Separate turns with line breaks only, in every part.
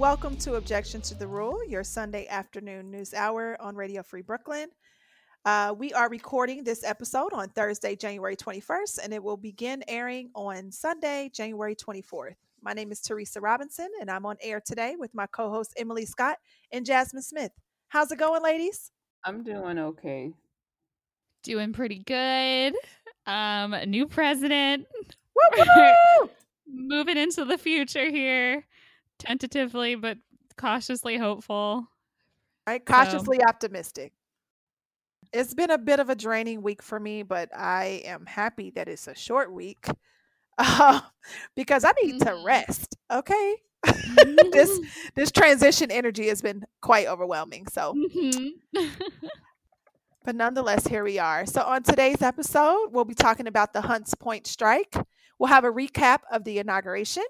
Welcome to Objection to the Rule, your Sunday afternoon news hour on Radio Free Brooklyn. Uh, we are recording this episode on Thursday, January 21st, and it will begin airing on Sunday, January 24th. My name is Teresa Robinson, and I'm on air today with my co host Emily Scott and Jasmine Smith. How's it going, ladies?
I'm doing okay.
Doing pretty good. Um, new president. Moving into the future here, tentatively but cautiously hopeful.
Right, cautiously so. optimistic. It's been a bit of a draining week for me, but I am happy that it's a short week uh, because I need mm-hmm. to rest. Okay, this this transition energy has been quite overwhelming. So, mm-hmm. but nonetheless, here we are. So, on today's episode, we'll be talking about the Hunts Point strike. We'll have a recap of the inauguration.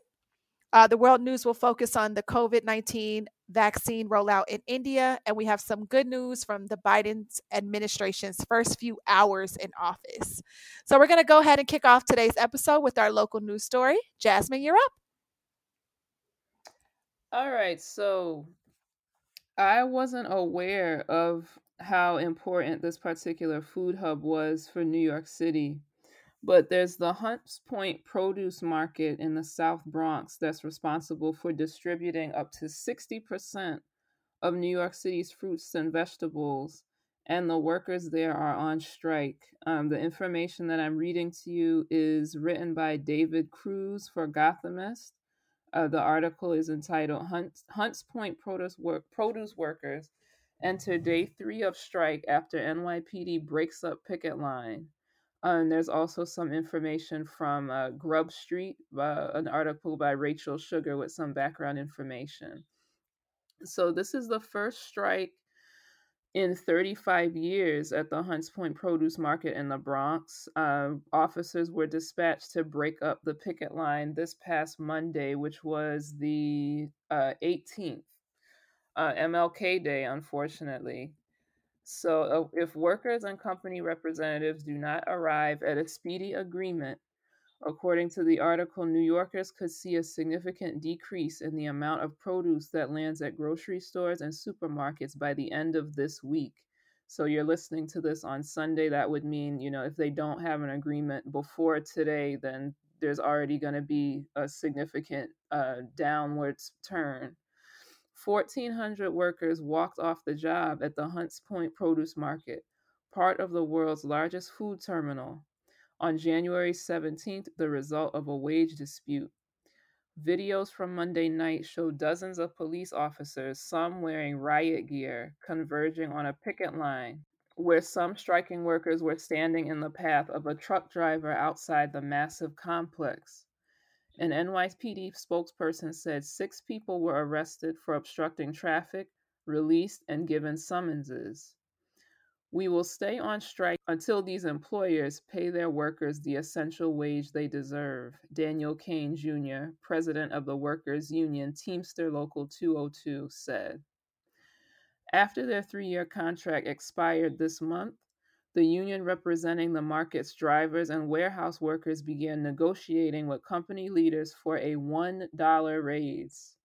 Uh, the world news will focus on the COVID 19 vaccine rollout in India, and we have some good news from the Biden administration's first few hours in office. So, we're going to go ahead and kick off today's episode with our local news story. Jasmine, you're up.
All right. So, I wasn't aware of how important this particular food hub was for New York City but there's the Hunts Point Produce Market in the South Bronx that's responsible for distributing up to 60% of New York City's fruits and vegetables, and the workers there are on strike. Um, the information that I'm reading to you is written by David Cruz for Gothamist. Uh, the article is entitled Hunts, Hunts Point Produce, Work, Produce Workers Enter Day Three of Strike After NYPD Breaks Up Picket Line. Uh, and there's also some information from uh, Grub Street, uh, an article by Rachel Sugar with some background information. So, this is the first strike in 35 years at the Hunts Point Produce Market in the Bronx. Uh, officers were dispatched to break up the picket line this past Monday, which was the 18th, uh, MLK Day, unfortunately. So, uh, if workers and company representatives do not arrive at a speedy agreement, according to the article, New Yorkers could see a significant decrease in the amount of produce that lands at grocery stores and supermarkets by the end of this week. So, you're listening to this on Sunday. That would mean, you know, if they don't have an agreement before today, then there's already going to be a significant uh, downwards turn 1,400 workers walked off the job at the Hunts Point Produce Market, part of the world's largest food terminal, on January 17th, the result of a wage dispute. Videos from Monday night show dozens of police officers, some wearing riot gear, converging on a picket line, where some striking workers were standing in the path of a truck driver outside the massive complex. An NYPD spokesperson said six people were arrested for obstructing traffic, released, and given summonses. We will stay on strike until these employers pay their workers the essential wage they deserve, Daniel Kane Jr., president of the Workers Union Teamster Local 202, said. After their three year contract expired this month, the union representing the market's drivers and warehouse workers began negotiating with company leaders for a $1 raise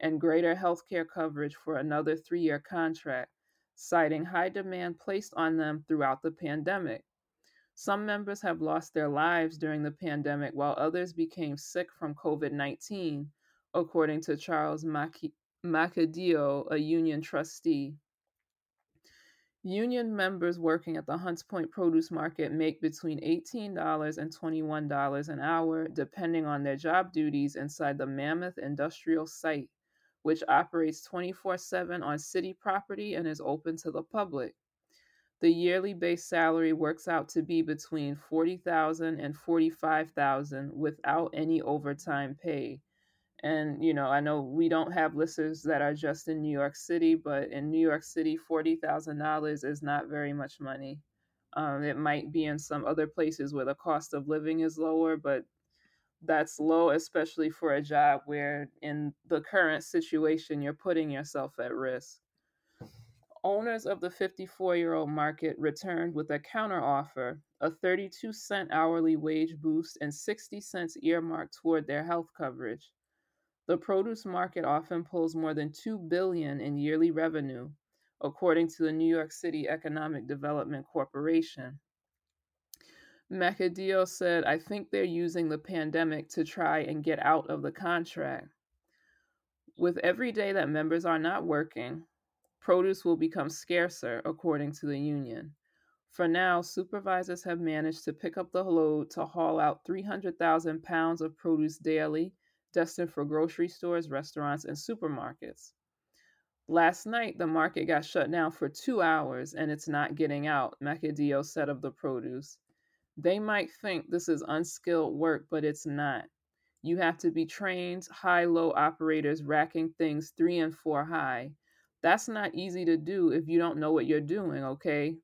and greater health care coverage for another three year contract, citing high demand placed on them throughout the pandemic. Some members have lost their lives during the pandemic, while others became sick from COVID 19, according to Charles Macadillo, a union trustee. Union members working at the Hunts Point Produce Market make between $18 and $21 an hour, depending on their job duties inside the Mammoth Industrial Site, which operates 24 7 on city property and is open to the public. The yearly base salary works out to be between $40,000 and $45,000 without any overtime pay and, you know, I know we don't have listeners that are just in New York City, but in New York City, $40,000 is not very much money. Um, it might be in some other places where the cost of living is lower, but that's low, especially for a job where, in the current situation, you're putting yourself at risk. Owners of the 54 year old market returned with a counteroffer, a 32 cent hourly wage boost, and 60 cents earmarked toward their health coverage. The produce market often pulls more than 2 billion in yearly revenue, according to the New York City Economic Development Corporation. Macadillo said, I think they're using the pandemic to try and get out of the contract. With every day that members are not working, produce will become scarcer, according to the union. For now, supervisors have managed to pick up the load to haul out 300,000 pounds of produce daily, destined for grocery stores, restaurants, and supermarkets. Last night, the market got shut down for two hours and it's not getting out, Macadillo said of the produce. They might think this is unskilled work, but it's not. You have to be trained high low operators racking things three and four high. That's not easy to do if you don't know what you're doing, okay?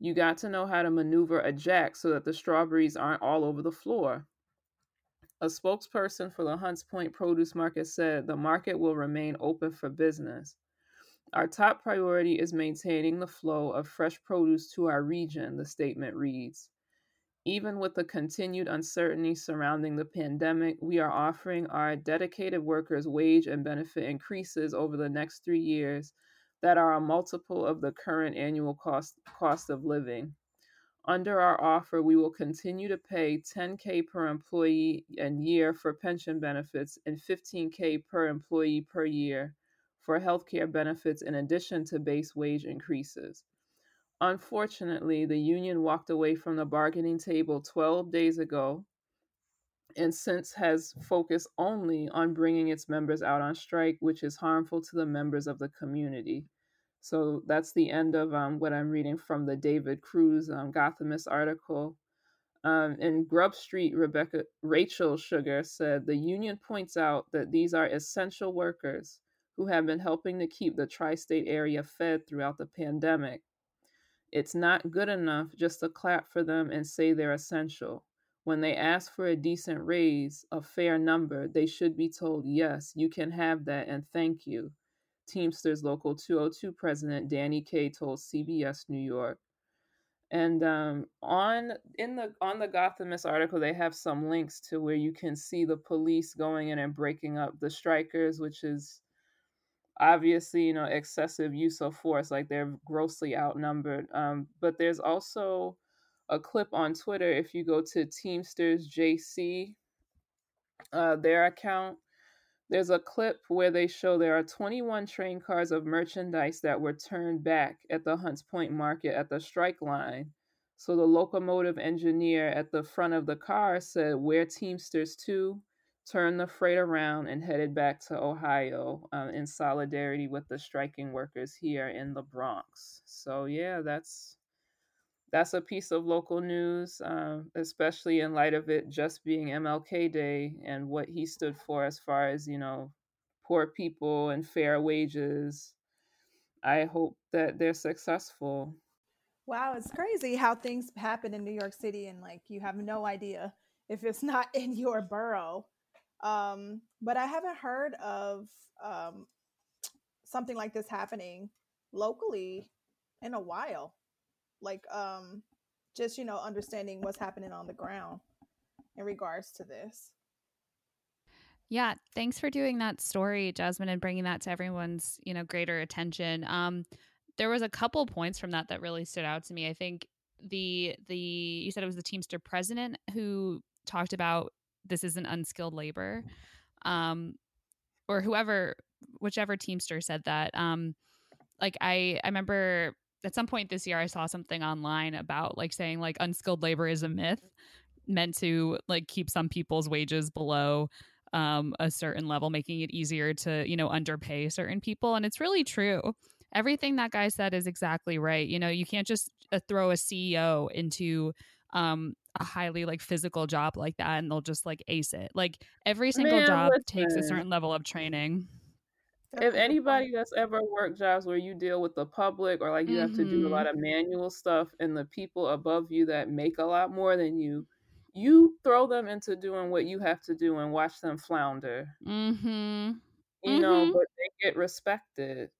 You got to know how to maneuver a jack so that the strawberries aren't all over the floor. A spokesperson for the Hunts Point Produce Market said the market will remain open for business. Our top priority is maintaining the flow of fresh produce to our region, the statement reads. Even with the continued uncertainty surrounding the pandemic, we are offering our dedicated workers wage and benefit increases over the next three years that are a multiple of the current annual cost, cost of living. Under our offer, we will continue to pay 10K per employee and year for pension benefits and 15K per employee per year for healthcare benefits in addition to base wage increases. Unfortunately, the union walked away from the bargaining table 12 days ago and since has focused only on bringing its members out on strike, which is harmful to the members of the community. So that's the end of um, what I'm reading from the David Cruz um, Gothamist article. Um, in Grub Street, Rebecca Rachel Sugar said the union points out that these are essential workers who have been helping to keep the tri-state area fed throughout the pandemic. It's not good enough just to clap for them and say they're essential. When they ask for a decent raise, a fair number, they should be told, yes, you can have that and thank you. Teamsters Local 202 President Danny Kane told CBS New York. And um, on in the on the Gothamist article, they have some links to where you can see the police going in and breaking up the strikers, which is obviously you know excessive use of force like they're grossly outnumbered um, but there's also a clip on twitter if you go to teamsters jc uh, their account there's a clip where they show there are 21 train cars of merchandise that were turned back at the hunts point market at the strike line so the locomotive engineer at the front of the car said we're teamsters too turned the freight around and headed back to Ohio uh, in solidarity with the striking workers here in the Bronx. So yeah, that's that's a piece of local news, uh, especially in light of it just being MLK Day and what he stood for as far as you know poor people and fair wages. I hope that they're successful.
Wow, it's crazy how things happen in New York City and like you have no idea if it's not in your borough um, but I haven't heard of um, something like this happening locally in a while. Like, um, just, you know, understanding what's happening on the ground in regards to this.
Yeah, thanks for doing that story, Jasmine, and bringing that to everyone's, you know, greater attention. Um, there was a couple points from that that really stood out to me. I think the the you said it was the Teamster president who talked about this isn't unskilled labor um or whoever whichever teamster said that um like i i remember at some point this year i saw something online about like saying like unskilled labor is a myth meant to like keep some people's wages below um, a certain level making it easier to you know underpay certain people and it's really true everything that guy said is exactly right you know you can't just uh, throw a ceo into um a highly like physical job like that and they'll just like ace it. Like every single Man, job listen. takes a certain level of training.
If anybody that's ever worked jobs where you deal with the public or like you mm-hmm. have to do a lot mm-hmm. of manual stuff and the people above you that make a lot more than you, you throw them into doing what you have to do and watch them flounder.
Mm-hmm.
You mm-hmm. know, but they get respected.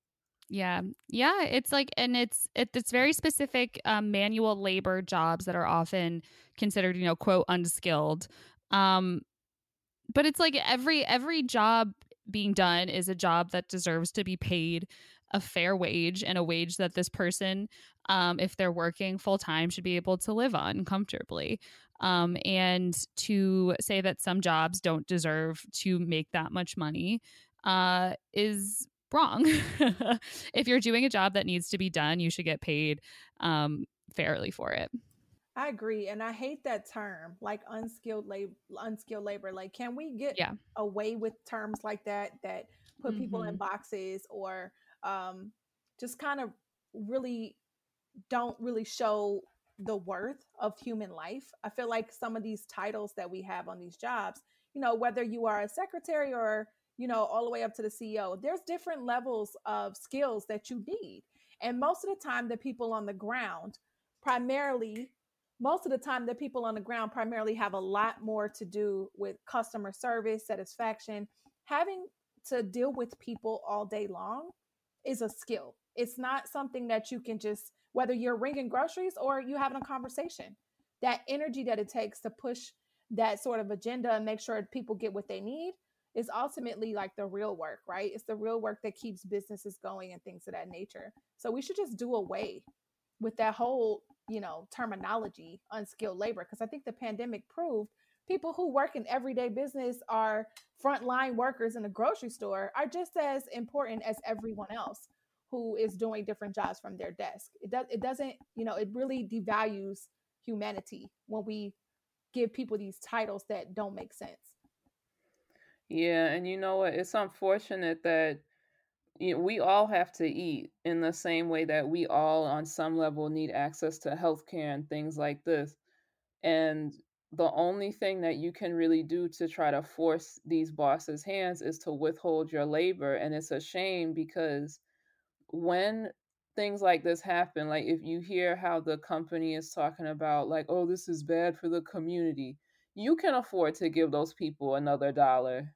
Yeah. Yeah. It's like, and it's, it, it's very specific um, manual labor jobs that are often considered, you know, quote, unskilled. Um, but it's like every every job being done is a job that deserves to be paid a fair wage and a wage that this person um, if they're working full time should be able to live on comfortably um, and to say that some jobs don't deserve to make that much money uh, is wrong. if you're doing a job that needs to be done, you should get paid um, fairly for it.
I agree, and I hate that term, like unskilled labor. Unskilled labor. Like, can we get
yeah.
away with terms like that that put mm-hmm. people in mm-hmm. boxes or um, just kind of really don't really show the worth of human life? I feel like some of these titles that we have on these jobs, you know, whether you are a secretary or you know, all the way up to the CEO. There's different levels of skills that you need. And most of the time, the people on the ground primarily, most of the time, the people on the ground primarily have a lot more to do with customer service, satisfaction. Having to deal with people all day long is a skill. It's not something that you can just, whether you're ringing groceries or you having a conversation, that energy that it takes to push that sort of agenda and make sure people get what they need is ultimately like the real work, right? It's the real work that keeps businesses going and things of that nature. So we should just do away with that whole, you know, terminology, unskilled labor, because I think the pandemic proved people who work in everyday business are frontline workers in a grocery store are just as important as everyone else who is doing different jobs from their desk. It does it doesn't, you know, it really devalues humanity when we give people these titles that don't make sense.
Yeah, and you know what? It's unfortunate that you know, we all have to eat in the same way that we all, on some level, need access to healthcare and things like this. And the only thing that you can really do to try to force these bosses' hands is to withhold your labor. And it's a shame because when things like this happen, like if you hear how the company is talking about, like, oh, this is bad for the community, you can afford to give those people another dollar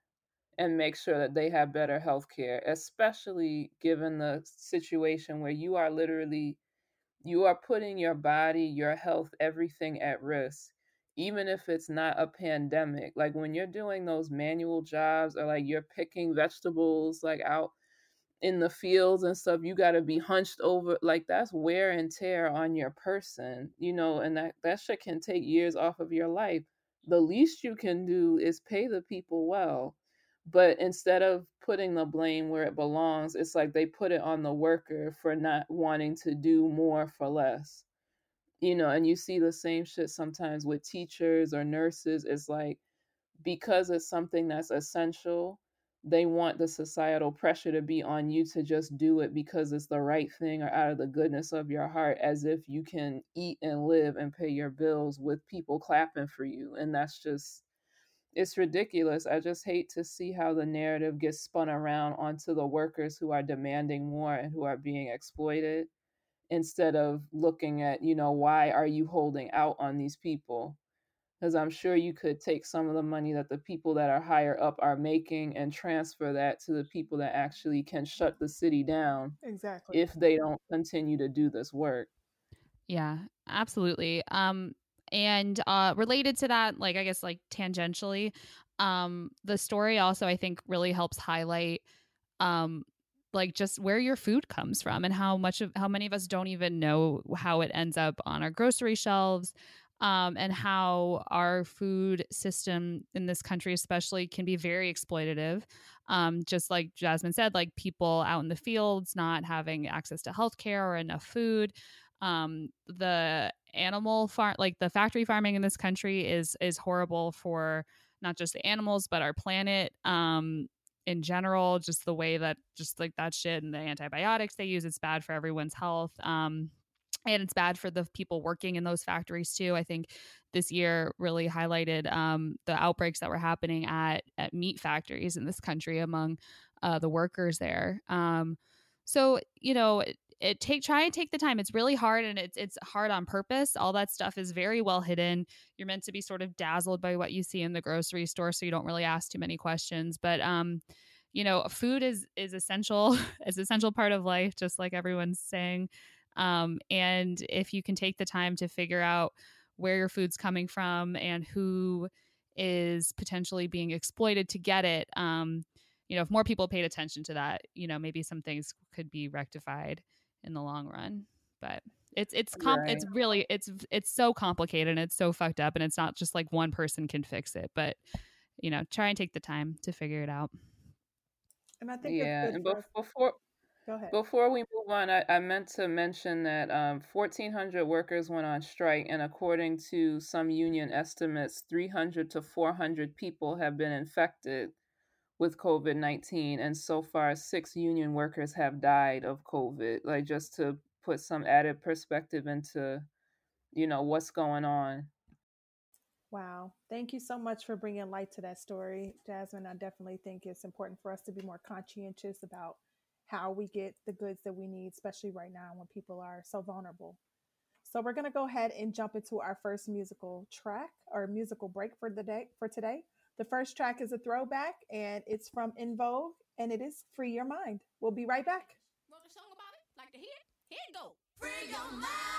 and make sure that they have better health care, especially given the situation where you are literally you are putting your body, your health, everything at risk, even if it's not a pandemic. Like when you're doing those manual jobs or like you're picking vegetables like out in the fields and stuff, you got to be hunched over. Like that's wear and tear on your person, you know, and that that shit can take years off of your life. The least you can do is pay the people well but instead of putting the blame where it belongs it's like they put it on the worker for not wanting to do more for less. You know and you see the same shit sometimes with teachers or nurses it's like because it's something that's essential they want the societal pressure to be on you to just do it because it's the right thing or out of the goodness of your heart as if you can eat and live and pay your bills with people clapping for you and that's just it's ridiculous. I just hate to see how the narrative gets spun around onto the workers who are demanding more and who are being exploited instead of looking at, you know, why are you holding out on these people? Because I'm sure you could take some of the money that the people that are higher up are making and transfer that to the people that actually can shut the city down.
Exactly.
If they don't continue to do this work.
Yeah, absolutely. Um, and uh, related to that, like I guess like tangentially, um, the story also I think really helps highlight um like just where your food comes from and how much of how many of us don't even know how it ends up on our grocery shelves um, and how our food system in this country especially can be very exploitative. Um, just like jasmine said like people out in the fields not having access to health care or enough food um, the animal farm like the factory farming in this country is is horrible for not just the animals but our planet um in general just the way that just like that shit and the antibiotics they use it's bad for everyone's health um and it's bad for the people working in those factories too. I think this year really highlighted um, the outbreaks that were happening at at meat factories in this country among uh, the workers there. Um, so you know it take try and take the time it's really hard and it's it's hard on purpose all that stuff is very well hidden you're meant to be sort of dazzled by what you see in the grocery store so you don't really ask too many questions but um you know food is is essential is essential part of life just like everyone's saying um and if you can take the time to figure out where your food's coming from and who is potentially being exploited to get it. Um, you know, if more people paid attention to that, you know, maybe some things could be rectified in the long run. But it's it's com- right. it's really it's it's so complicated and it's so fucked up and it's not just like one person can fix it. But you know, try and take the time to figure it out.
And I think yeah, and before Go ahead. Before we move on, I, I meant to mention that um, 1,400 workers went on strike, and according to some union estimates, 300 to 400 people have been infected with COVID 19. And so far, six union workers have died of COVID. Like, just to put some added perspective into, you know, what's going on.
Wow. Thank you so much for bringing light to that story, Jasmine. I definitely think it's important for us to be more conscientious about how we get the goods that we need, especially right now when people are so vulnerable. So we're going to go ahead and jump into our first musical track or musical break for the day for today. The first track is a throwback and it's from En Vogue and it is Free Your Mind. We'll be right back. Wrote a song about it? Like to hear? it? Here it go. Free your mind.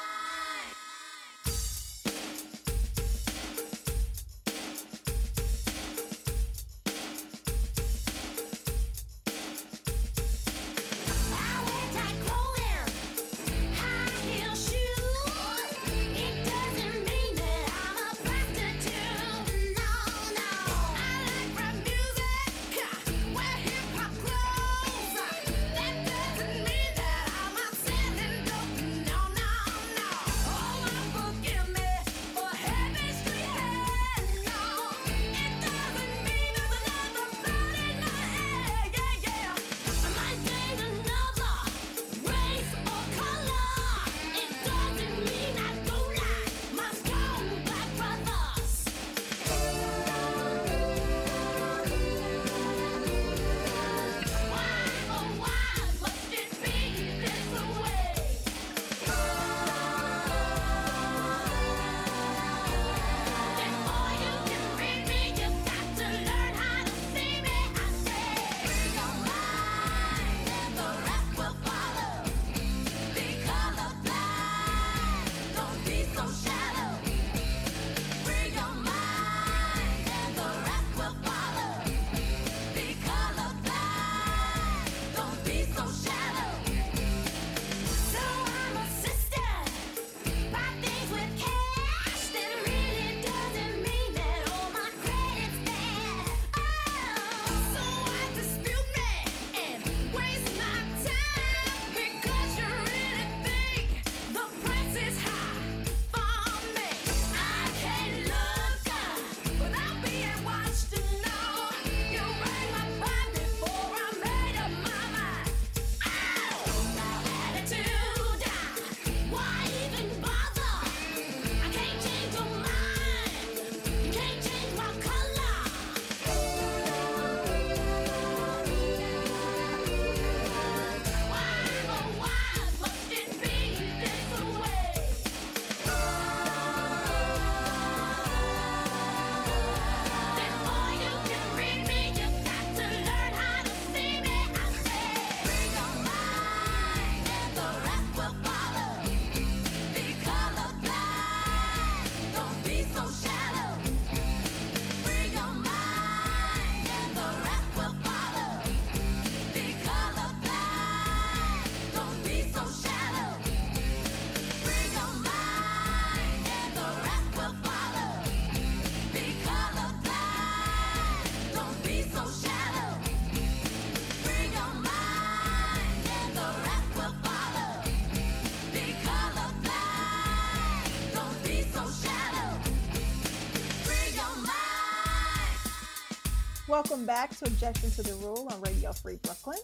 Welcome back to Objection to the Rule on Radio Free Brooklyn.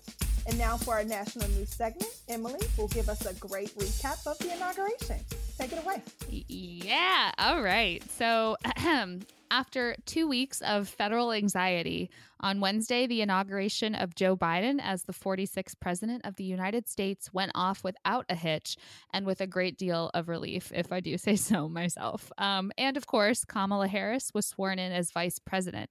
And now for our national news segment, Emily will give us a great recap of the inauguration. Take it away.
Yeah. All right. So, after two weeks of federal anxiety, on Wednesday, the inauguration of Joe Biden as the 46th president of the United States went off without a hitch and with a great deal of relief, if I do say so myself. Um, and of course, Kamala Harris was sworn in as vice president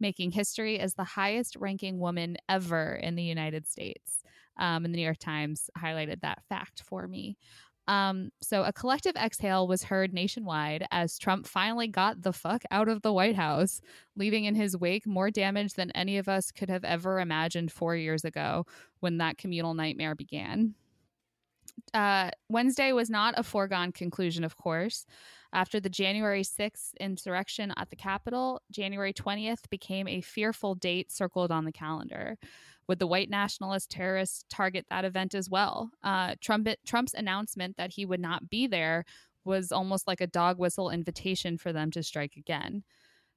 making history as the highest ranking woman ever in the United States. Um, and the New York Times highlighted that fact for me. Um, so a collective exhale was heard nationwide as Trump finally got the fuck out of the White House, leaving in his wake more damage than any of us could have ever imagined four years ago when that communal nightmare began. Uh, Wednesday was not a foregone conclusion, of course. After the January 6th insurrection at the Capitol, January 20th became a fearful date circled on the calendar. Would the white nationalist terrorists target that event as well? Uh, Trump, Trump's announcement that he would not be there was almost like a dog whistle invitation for them to strike again.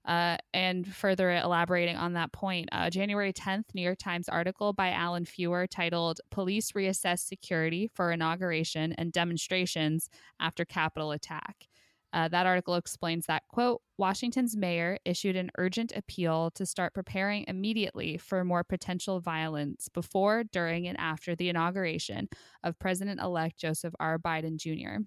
Uh, and further elaborating on that point, uh, January 10th, New York Times article by Alan Feuer titled Police Reassess Security for Inauguration and Demonstrations After Capitol Attack. Uh, that article explains that, quote, Washington's mayor issued an urgent appeal to start preparing immediately for more potential violence before, during, and after the inauguration of President elect Joseph R. Biden Jr.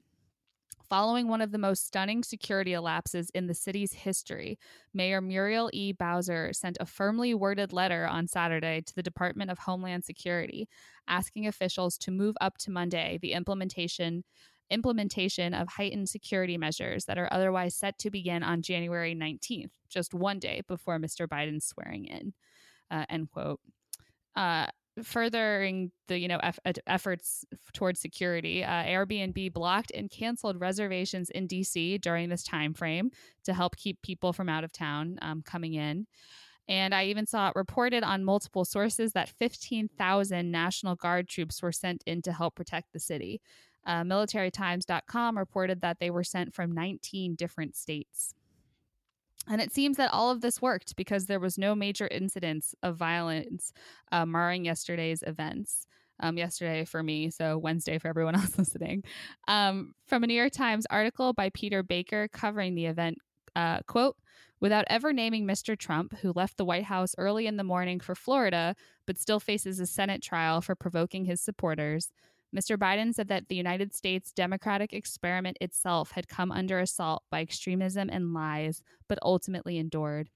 Following one of the most stunning security elapses in the city's history, Mayor Muriel E. Bowser sent a firmly worded letter on Saturday to the Department of Homeland Security, asking officials to move up to Monday the implementation implementation of heightened security measures that are otherwise set to begin on January 19th, just one day before Mr. Biden's swearing in. Uh, end quote. Uh, furthering the you know eff- efforts towards security uh, airbnb blocked and canceled reservations in dc during this time frame to help keep people from out of town um, coming in and i even saw it reported on multiple sources that 15000 national guard troops were sent in to help protect the city uh, militarytimes.com reported that they were sent from 19 different states and it seems that all of this worked because there was no major incidents of violence uh, marring yesterday's events. Um, yesterday for me, so Wednesday for everyone else listening. Um, from a New York Times article by Peter Baker covering the event, uh, quote, without ever naming Mr. Trump, who left the White House early in the morning for Florida, but still faces a Senate trial for provoking his supporters, Mr. Biden said that the United States democratic experiment itself had come under assault by extremism and lies, but ultimately endured.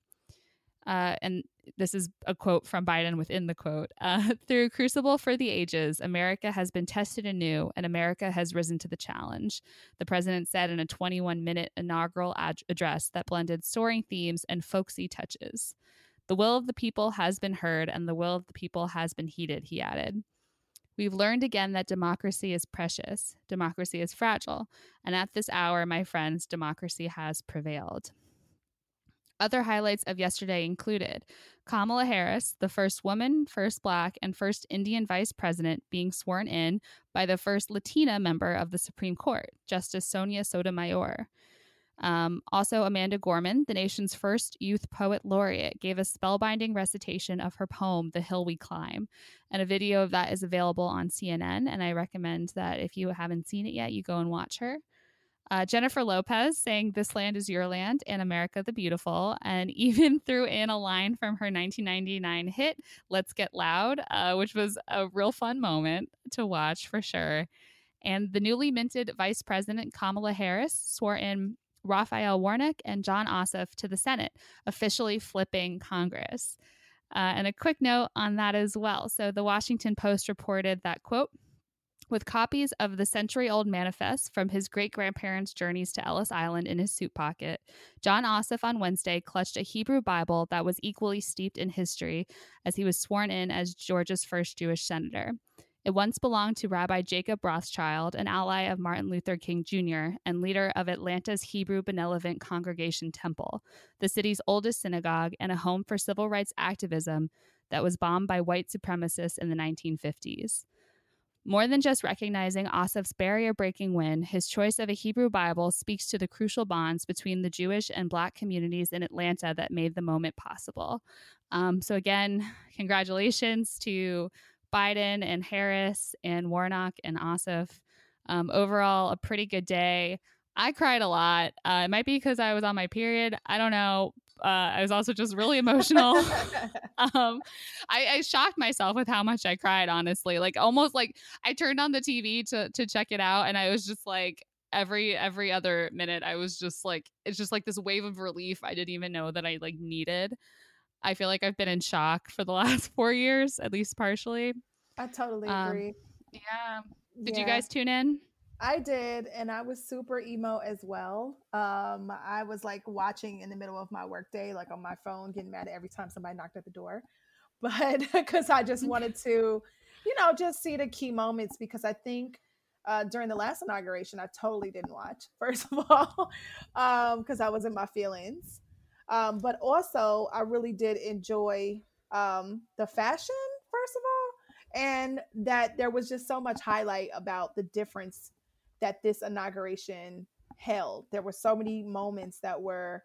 Uh, and this is a quote from Biden within the quote uh, Through Crucible for the Ages, America has been tested anew and America has risen to the challenge, the president said in a 21 minute inaugural ad- address that blended soaring themes and folksy touches. The will of the people has been heard and the will of the people has been heeded, he added. We've learned again that democracy is precious, democracy is fragile, and at this hour, my friends, democracy has prevailed. Other highlights of yesterday included Kamala Harris, the first woman, first black, and first Indian vice president, being sworn in by the first Latina member of the Supreme Court, Justice Sonia Sotomayor. Um, also, Amanda Gorman, the nation's first youth poet laureate, gave a spellbinding recitation of her poem, The Hill We Climb. And a video of that is available on CNN. And I recommend that if you haven't seen it yet, you go and watch her. Uh, Jennifer Lopez sang This Land is Your Land and America the Beautiful, and even threw in a line from her 1999 hit, Let's Get Loud, uh, which was a real fun moment to watch for sure. And the newly minted Vice President Kamala Harris swore in Raphael Warnock and Jon Ossoff to the Senate, officially flipping Congress. Uh, and a quick note on that as well. So the Washington Post reported that, quote, with copies of the century old manifest from his great grandparents' journeys to Ellis Island in his suit pocket, Jon Ossoff on Wednesday clutched a Hebrew Bible that was equally steeped in history as he was sworn in as Georgia's first Jewish senator. It once belonged to Rabbi Jacob Rothschild, an ally of Martin Luther King Jr. and leader of Atlanta's Hebrew Benevolent Congregation Temple, the city's oldest synagogue and a home for civil rights activism that was bombed by white supremacists in the 1950s. More than just recognizing Ossoff's barrier breaking win, his choice of a Hebrew Bible speaks to the crucial bonds between the Jewish and Black communities in Atlanta that made the moment possible. Um, so, again, congratulations to Biden and Harris and Warnock and Ossoff. Um, overall, a pretty good day. I cried a lot. Uh, it might be because I was on my period. I don't know. Uh, I was also just really emotional. um, I, I, shocked myself with how much I cried. Honestly, like almost like I turned on the TV to to check it out, and I was just like every every other minute, I was just like it's just like this wave of relief I didn't even know that I like needed. I feel like I've been in shock for the last four years, at least partially.
I totally um, agree.
Yeah. Did yeah. you guys tune in?
I did, and I was super emo as well. Um, I was like watching in the middle of my workday, like on my phone, getting mad every time somebody knocked at the door. But because I just wanted to, you know, just see the key moments because I think uh, during the last inauguration, I totally didn't watch, first of all, because um, I was in my feelings. Um, but also, I really did enjoy um, the fashion, first of all, and that there was just so much highlight about the difference that this inauguration held. There were so many moments that were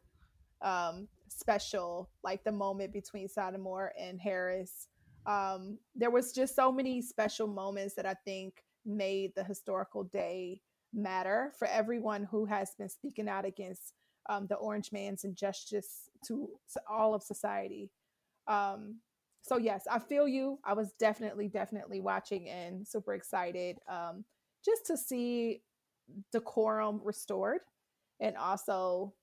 um, special, like the moment between Sotomayor and Harris. Um, there was just so many special moments that I think made the historical day matter for everyone who has been speaking out against um, the orange man's injustice to, to all of society. Um, so yes, I feel you. I was definitely, definitely watching and super excited um, just to see decorum restored and also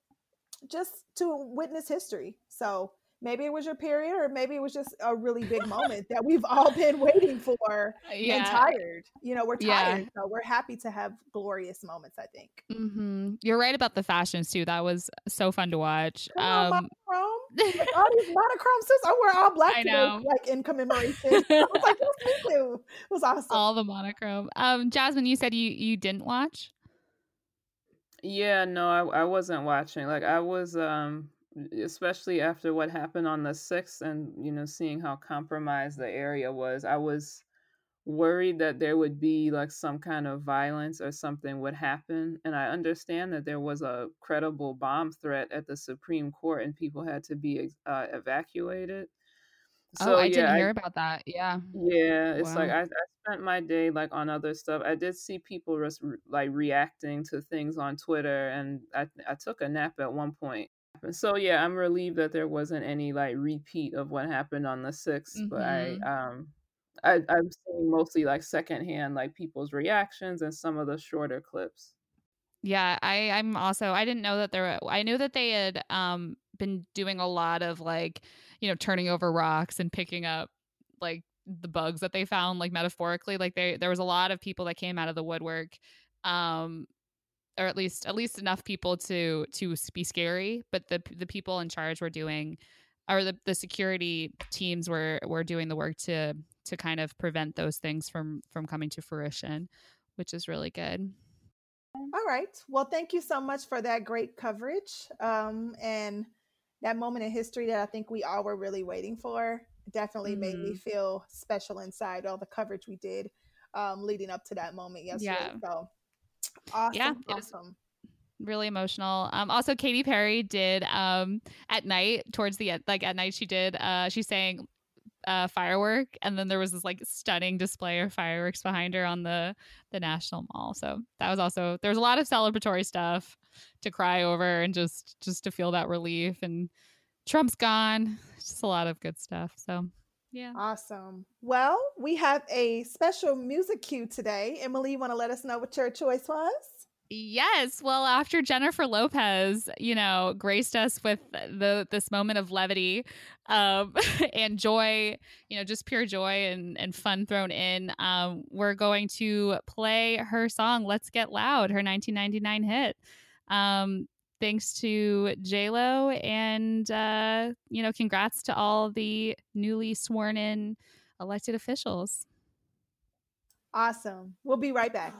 just to witness history. So maybe it was your period or maybe it was just a really big moment that we've all been waiting for yeah. and tired you know we're tired yeah. so we're happy to have glorious moments i think
mm-hmm. you're right about the fashions too that was so fun to watch
Come um, on, monochrome. like, all these monochrome suits i wear all black I know. Today, like in commemoration i was like yes, me too it was awesome
all the monochrome um jasmine you said you you didn't watch
yeah no I, I wasn't watching like i was um especially after what happened on the 6th and you know seeing how compromised the area was i was worried that there would be like some kind of violence or something would happen and i understand that there was a credible bomb threat at the supreme court and people had to be uh, evacuated.
So, oh i yeah, didn't hear I, about that yeah.
Yeah it's wow. like I, I spent my day like on other stuff. I did see people just like reacting to things on twitter and i, I took a nap at one point so yeah, I'm relieved that there wasn't any like repeat of what happened on the 6th, mm-hmm. but I mm-hmm. um I I'm seeing mostly like secondhand like people's reactions and some of the shorter clips.
Yeah, I I'm also I didn't know that there were, I knew that they had um been doing a lot of like, you know, turning over rocks and picking up like the bugs that they found like metaphorically like they there was a lot of people that came out of the woodwork um or at least at least enough people to to be scary but the the people in charge were doing or the, the security teams were were doing the work to to kind of prevent those things from from coming to fruition which is really good
all right well thank you so much for that great coverage um and that moment in history that i think we all were really waiting for definitely mm-hmm. made me mm-hmm. feel special inside all the coverage we did um leading up to that moment yesterday yeah. so Awesome. Yeah. Awesome.
Really emotional. Um, also Katy Perry did um at night towards the end, like at night she did uh she sang uh firework and then there was this like stunning display of fireworks behind her on the the national mall so that was also there was a lot of celebratory stuff to cry over and just just to feel that relief and trump's gone just a lot of good stuff so yeah.
Awesome. Well, we have a special music cue today. Emily, you want to let us know what your choice was?
Yes. Well, after Jennifer Lopez, you know, graced us with the this moment of levity um, and joy, you know, just pure joy and, and fun thrown in, um, we're going to play her song "Let's Get Loud," her 1999 hit. Um, thanks to Lo, and uh, you know, congrats to all the newly sworn in elected officials.
Awesome. We'll be right back.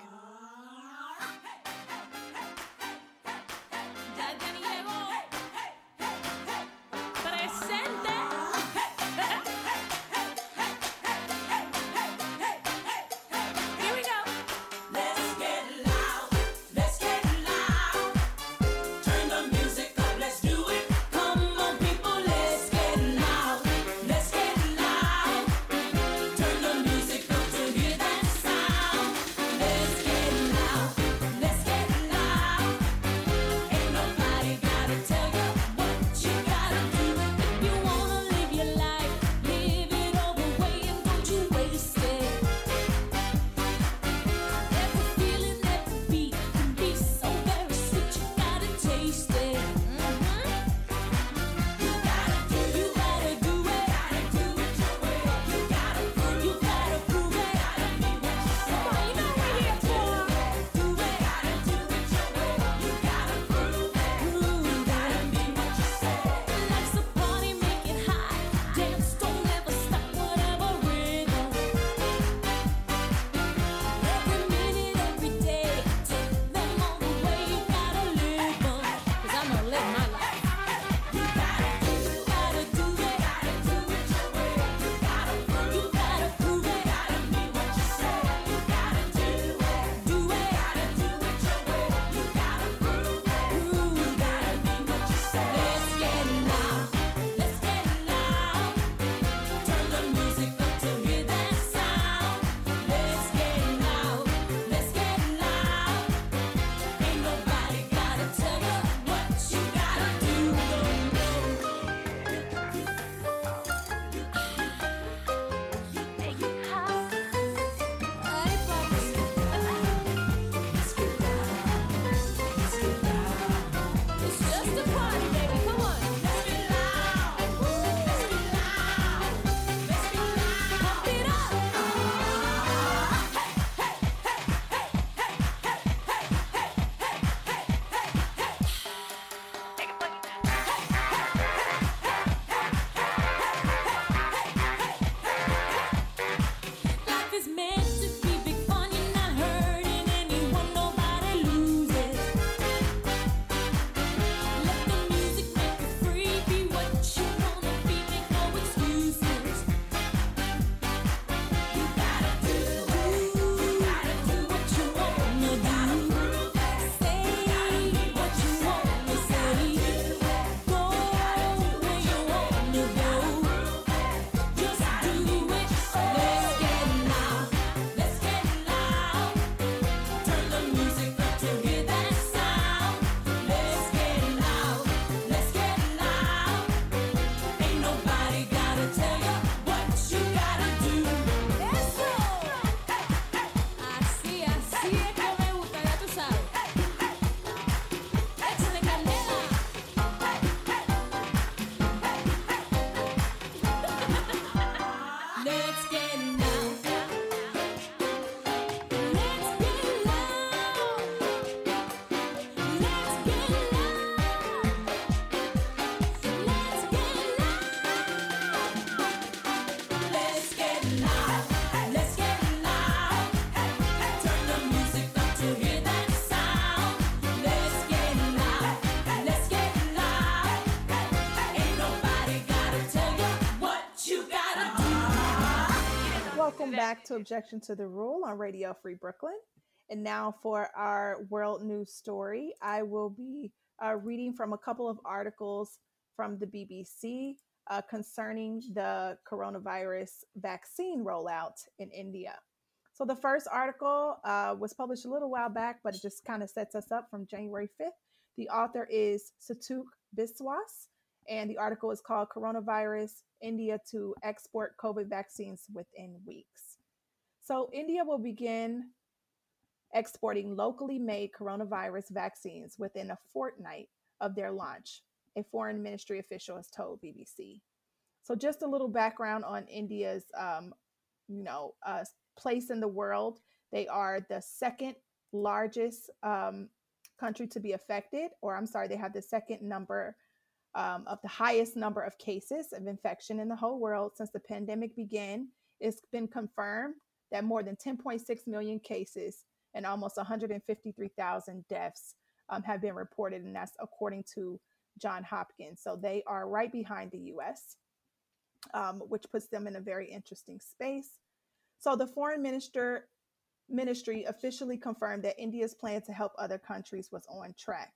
Welcome back to Objection to the Rule on Radio Free Brooklyn. And now for our world news story, I will be uh, reading from a couple of articles from the BBC uh, concerning the coronavirus vaccine rollout in India. So the first article uh, was published a little while back, but it just kind of sets us up from January 5th. The author is Soutik Biswas, and the article is called Coronavirus India to Export COVID Vaccines Within Weeks. So India will begin exporting locally made coronavirus vaccines within a fortnight of their launch, a foreign ministry official has told BBC. So, just a little background on India's, um, you know, uh, place in the world. They are the second largest um, country to be affected, or I'm sorry, they have the second number um, of the highest number of cases of infection in the whole world since the pandemic began. It's been confirmed that more than 10.6 million cases and almost 153,000 deaths um, have been reported, and that's according to John Hopkins. So they are right behind the US, um, which puts them in a very interesting space. So the foreign minister ministry officially confirmed that India's plan to help other countries was on track.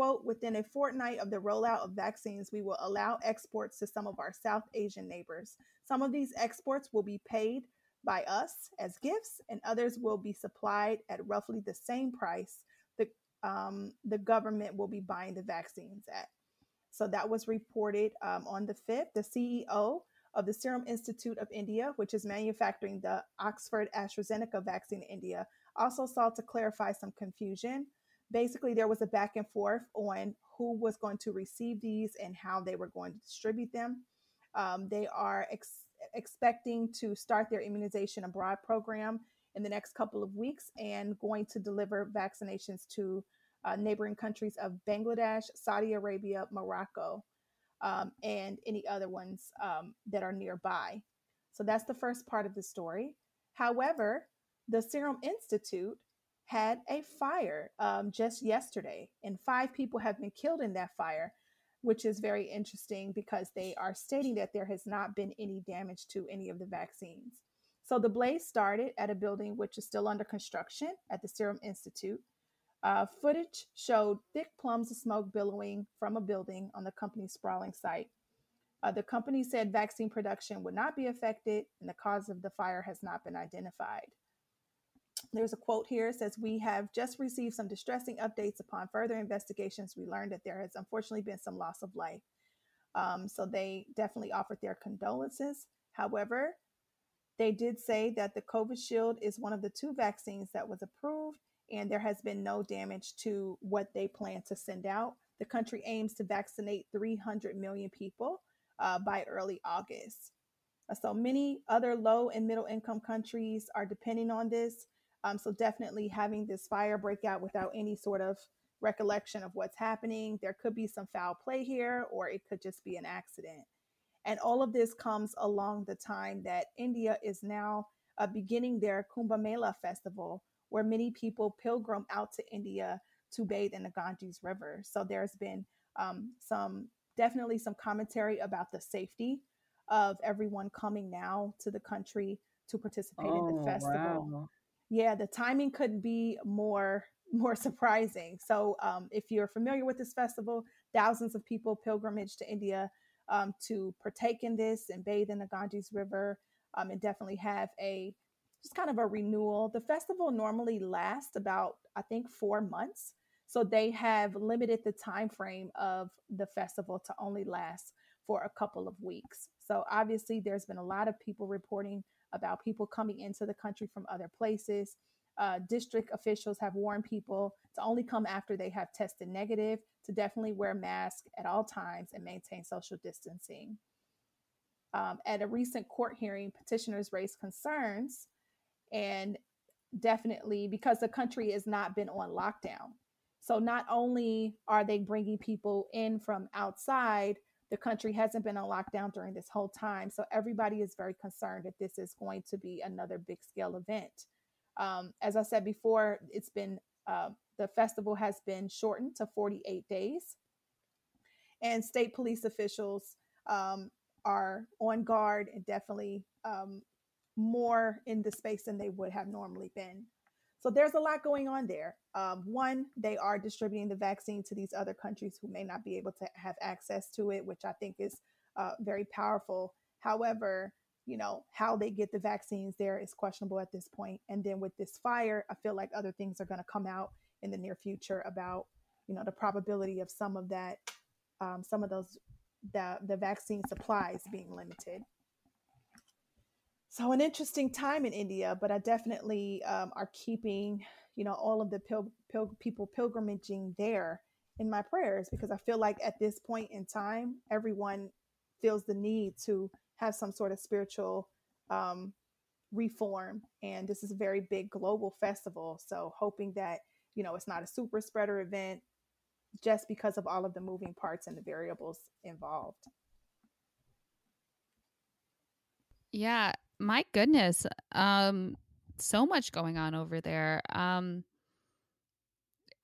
Quote, within a fortnight of the rollout of vaccines, we will allow exports to some of our South Asian neighbors. Some of these exports will be paid by us as gifts, and others will be supplied at roughly the same price the, um, the government will be buying the vaccines at. So that was reported um, on the 5th. The CEO of the Serum Institute of India, which is manufacturing the Oxford AstraZeneca vaccine in India, also sought to clarify some confusion. Basically, there was a back and forth on who was going to receive these and how they were going to distribute them. Um, they are ex- expecting to start their immunization abroad program in the next couple of weeks and going to deliver vaccinations to uh, neighboring countries of Bangladesh, Saudi Arabia, Morocco, um, and any other ones um, that are nearby. So that's the first part of the story. However, the Serum Institute had a fire um, just yesterday, and five people have been killed in that fire which is very interesting because they are stating that there has not been any damage to any of the vaccines. So the blaze started at a building which is still under construction at the Serum Institute. Uh, footage showed thick plumes of smoke billowing from a building on the company's sprawling site. Uh, the company said vaccine production would not be affected, and the cause of the fire has not been identified. There's a quote here it says, We have just received some distressing updates upon further investigations. We learned that there has unfortunately been some loss of life. Um, so they definitely offered their condolences. However, they did say that the Covishield is one of the two vaccines that was approved, and there has been no damage to what they plan to send out. The country aims to vaccinate 300 million people uh, by early August. Uh, so many other low and middle income countries are depending on this. Um, so definitely having this fire break out without any sort of recollection of what's happening. There could be some foul play here, or it could just be an accident. And all of this comes along the time that India is now uh, beginning their Kumbh Mela festival, where many people pilgrim out to India to bathe in the Ganges River. So there's been um, some definitely some commentary about the safety of everyone coming now to the country to participate oh, in the oh, festival. Wow yeah, the timing couldn't be more more surprising. So, um, if you're familiar with this festival, thousands of people pilgrimage to India um, to partake in this and bathe in the Ganges River, um, and definitely have a just kind of a renewal. The festival normally lasts about I think four months, so they have limited the time frame of the festival to only last for a couple of weeks. So obviously, there's been a lot of people reporting about people coming into the country from other places. Uh, district officials have warned people to only come after they have tested negative, to definitely wear masks at all times and maintain social distancing. Um, at a recent court hearing, petitioners raised concerns, and definitely because the country has not been on lockdown. So, not only are they bringing people in from outside, the country hasn't been on lockdown during this whole time. So everybody is very concerned that this is going to be another big scale event. Um, as I said before, it's been uh, the festival has been shortened to 48 days, and state police officials um, are on guard and definitely um, more in the space than they would have normally been. So there's a lot going on there. Um, one, they are distributing the vaccine to these other countries who may not be able to have access to it, which I think is uh, very powerful. However, you know, how they get the vaccines there is questionable at this point. And then with this fire, I feel like other things are going to come out in the near future about, you know, the probability of some of that, um, some of those, the, the vaccine supplies being limited. So an interesting time in India, but I definitely um, are keeping, you know, all of the pil- pil- people pilgrimaging there in my prayers because I feel like at this point in time, everyone feels the need to have some sort of spiritual um, reform, and this is a very big global festival. So hoping that you know it's not a super spreader event, just because of all of the moving parts and the variables involved.
Yeah, my goodness. Um so much going on over there. Um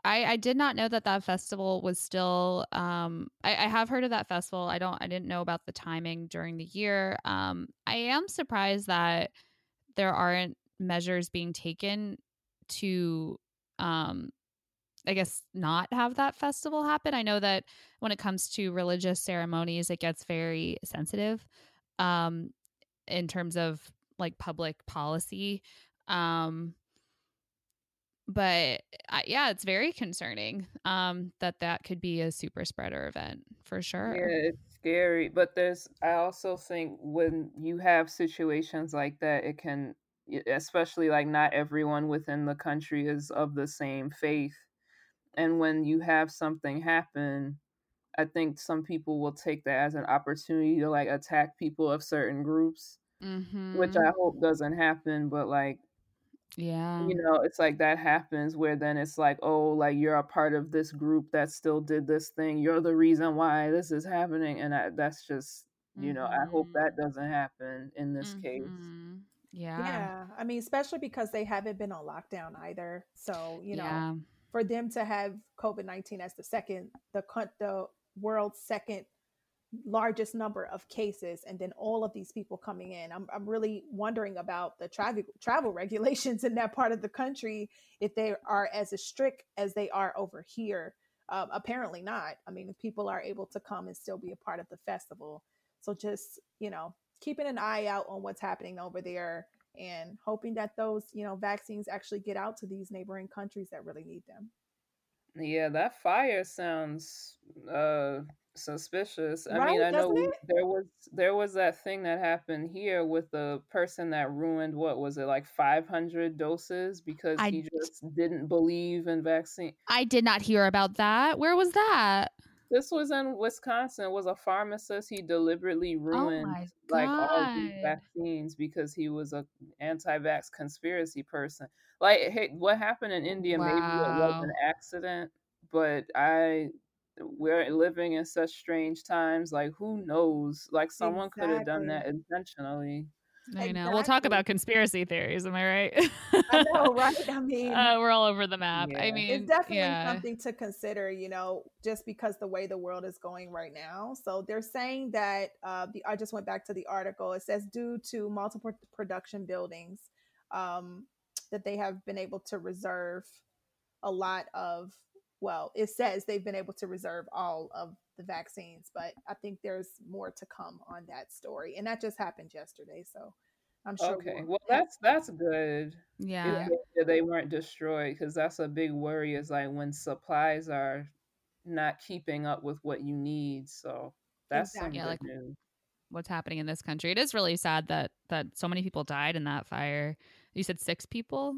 I, I did not know that that festival was still um I, I have heard of that festival i don't i didn't know about the timing during the year um i am surprised that there aren't measures being taken to um i guess not have that festival happen i know that when it comes to religious ceremonies it gets very sensitive um in terms of like public policy um but uh, yeah it's very concerning um that that could be a super spreader event for sure.
Yeah it's scary but there's i also think when you have situations like that it can especially like not everyone within the country is of the same faith and when you have something happen i think some people will take that as an opportunity to like attack people of certain groups mm-hmm. which i hope doesn't happen but like
yeah.
You know, it's like that happens where then it's like, oh, like you're a part of this group that still did this thing. You're the reason why this is happening. And I, that's just, you know, I hope that mm-hmm. doesn't happen in this mm-hmm. case.
Yeah.
Yeah. I mean, especially because they haven't been on lockdown either. So, you know, yeah. for them to have COVID 19 as the second, the, the world's second largest number of cases and then all of these people coming in. I'm, I'm really wondering about the travel travel regulations in that part of the country if they are as strict as they are over here. Um, apparently not. I mean people are able to come and still be a part of the festival. So just you know keeping an eye out on what's happening over there and hoping that those you know vaccines actually get out to these neighboring countries that really need them
yeah that fire sounds uh suspicious. I
right?
mean, I
know
there was there was that thing that happened here with the person that ruined what was it like 500 doses because I, he just didn't believe in vaccine.
I did not hear about that. Where was that?
This was in Wisconsin. It was a pharmacist. He deliberately oh ruined oh like all these vaccines because he was a anti-vax conspiracy person. Like, hey, what happened in India? Wow. Maybe it was an accident, but I we're living in such strange times. Like, who knows? Like, someone exactly. could have done that intentionally.
I know. We'll talk about conspiracy theories. Am I right?
I know, right? I mean,
uh, we're all over the map. Yeah. I mean,
it's definitely yeah. something to consider. You know, just because the way the world is going right now. So they're saying that uh, the I just went back to the article. It says due to multiple production buildings, um, that they have been able to reserve a lot of well, it says they've been able to reserve all of the vaccines, but I think there's more to come on that story. And that just happened yesterday. So I'm sure.
Okay. Well, that's, that's good.
Yeah.
they weren't destroyed because that's a big worry is like when supplies are not keeping up with what you need. So that's exactly. yeah, like, news.
What's happening in this country? It is really sad that that so many people died in that fire. You said six people.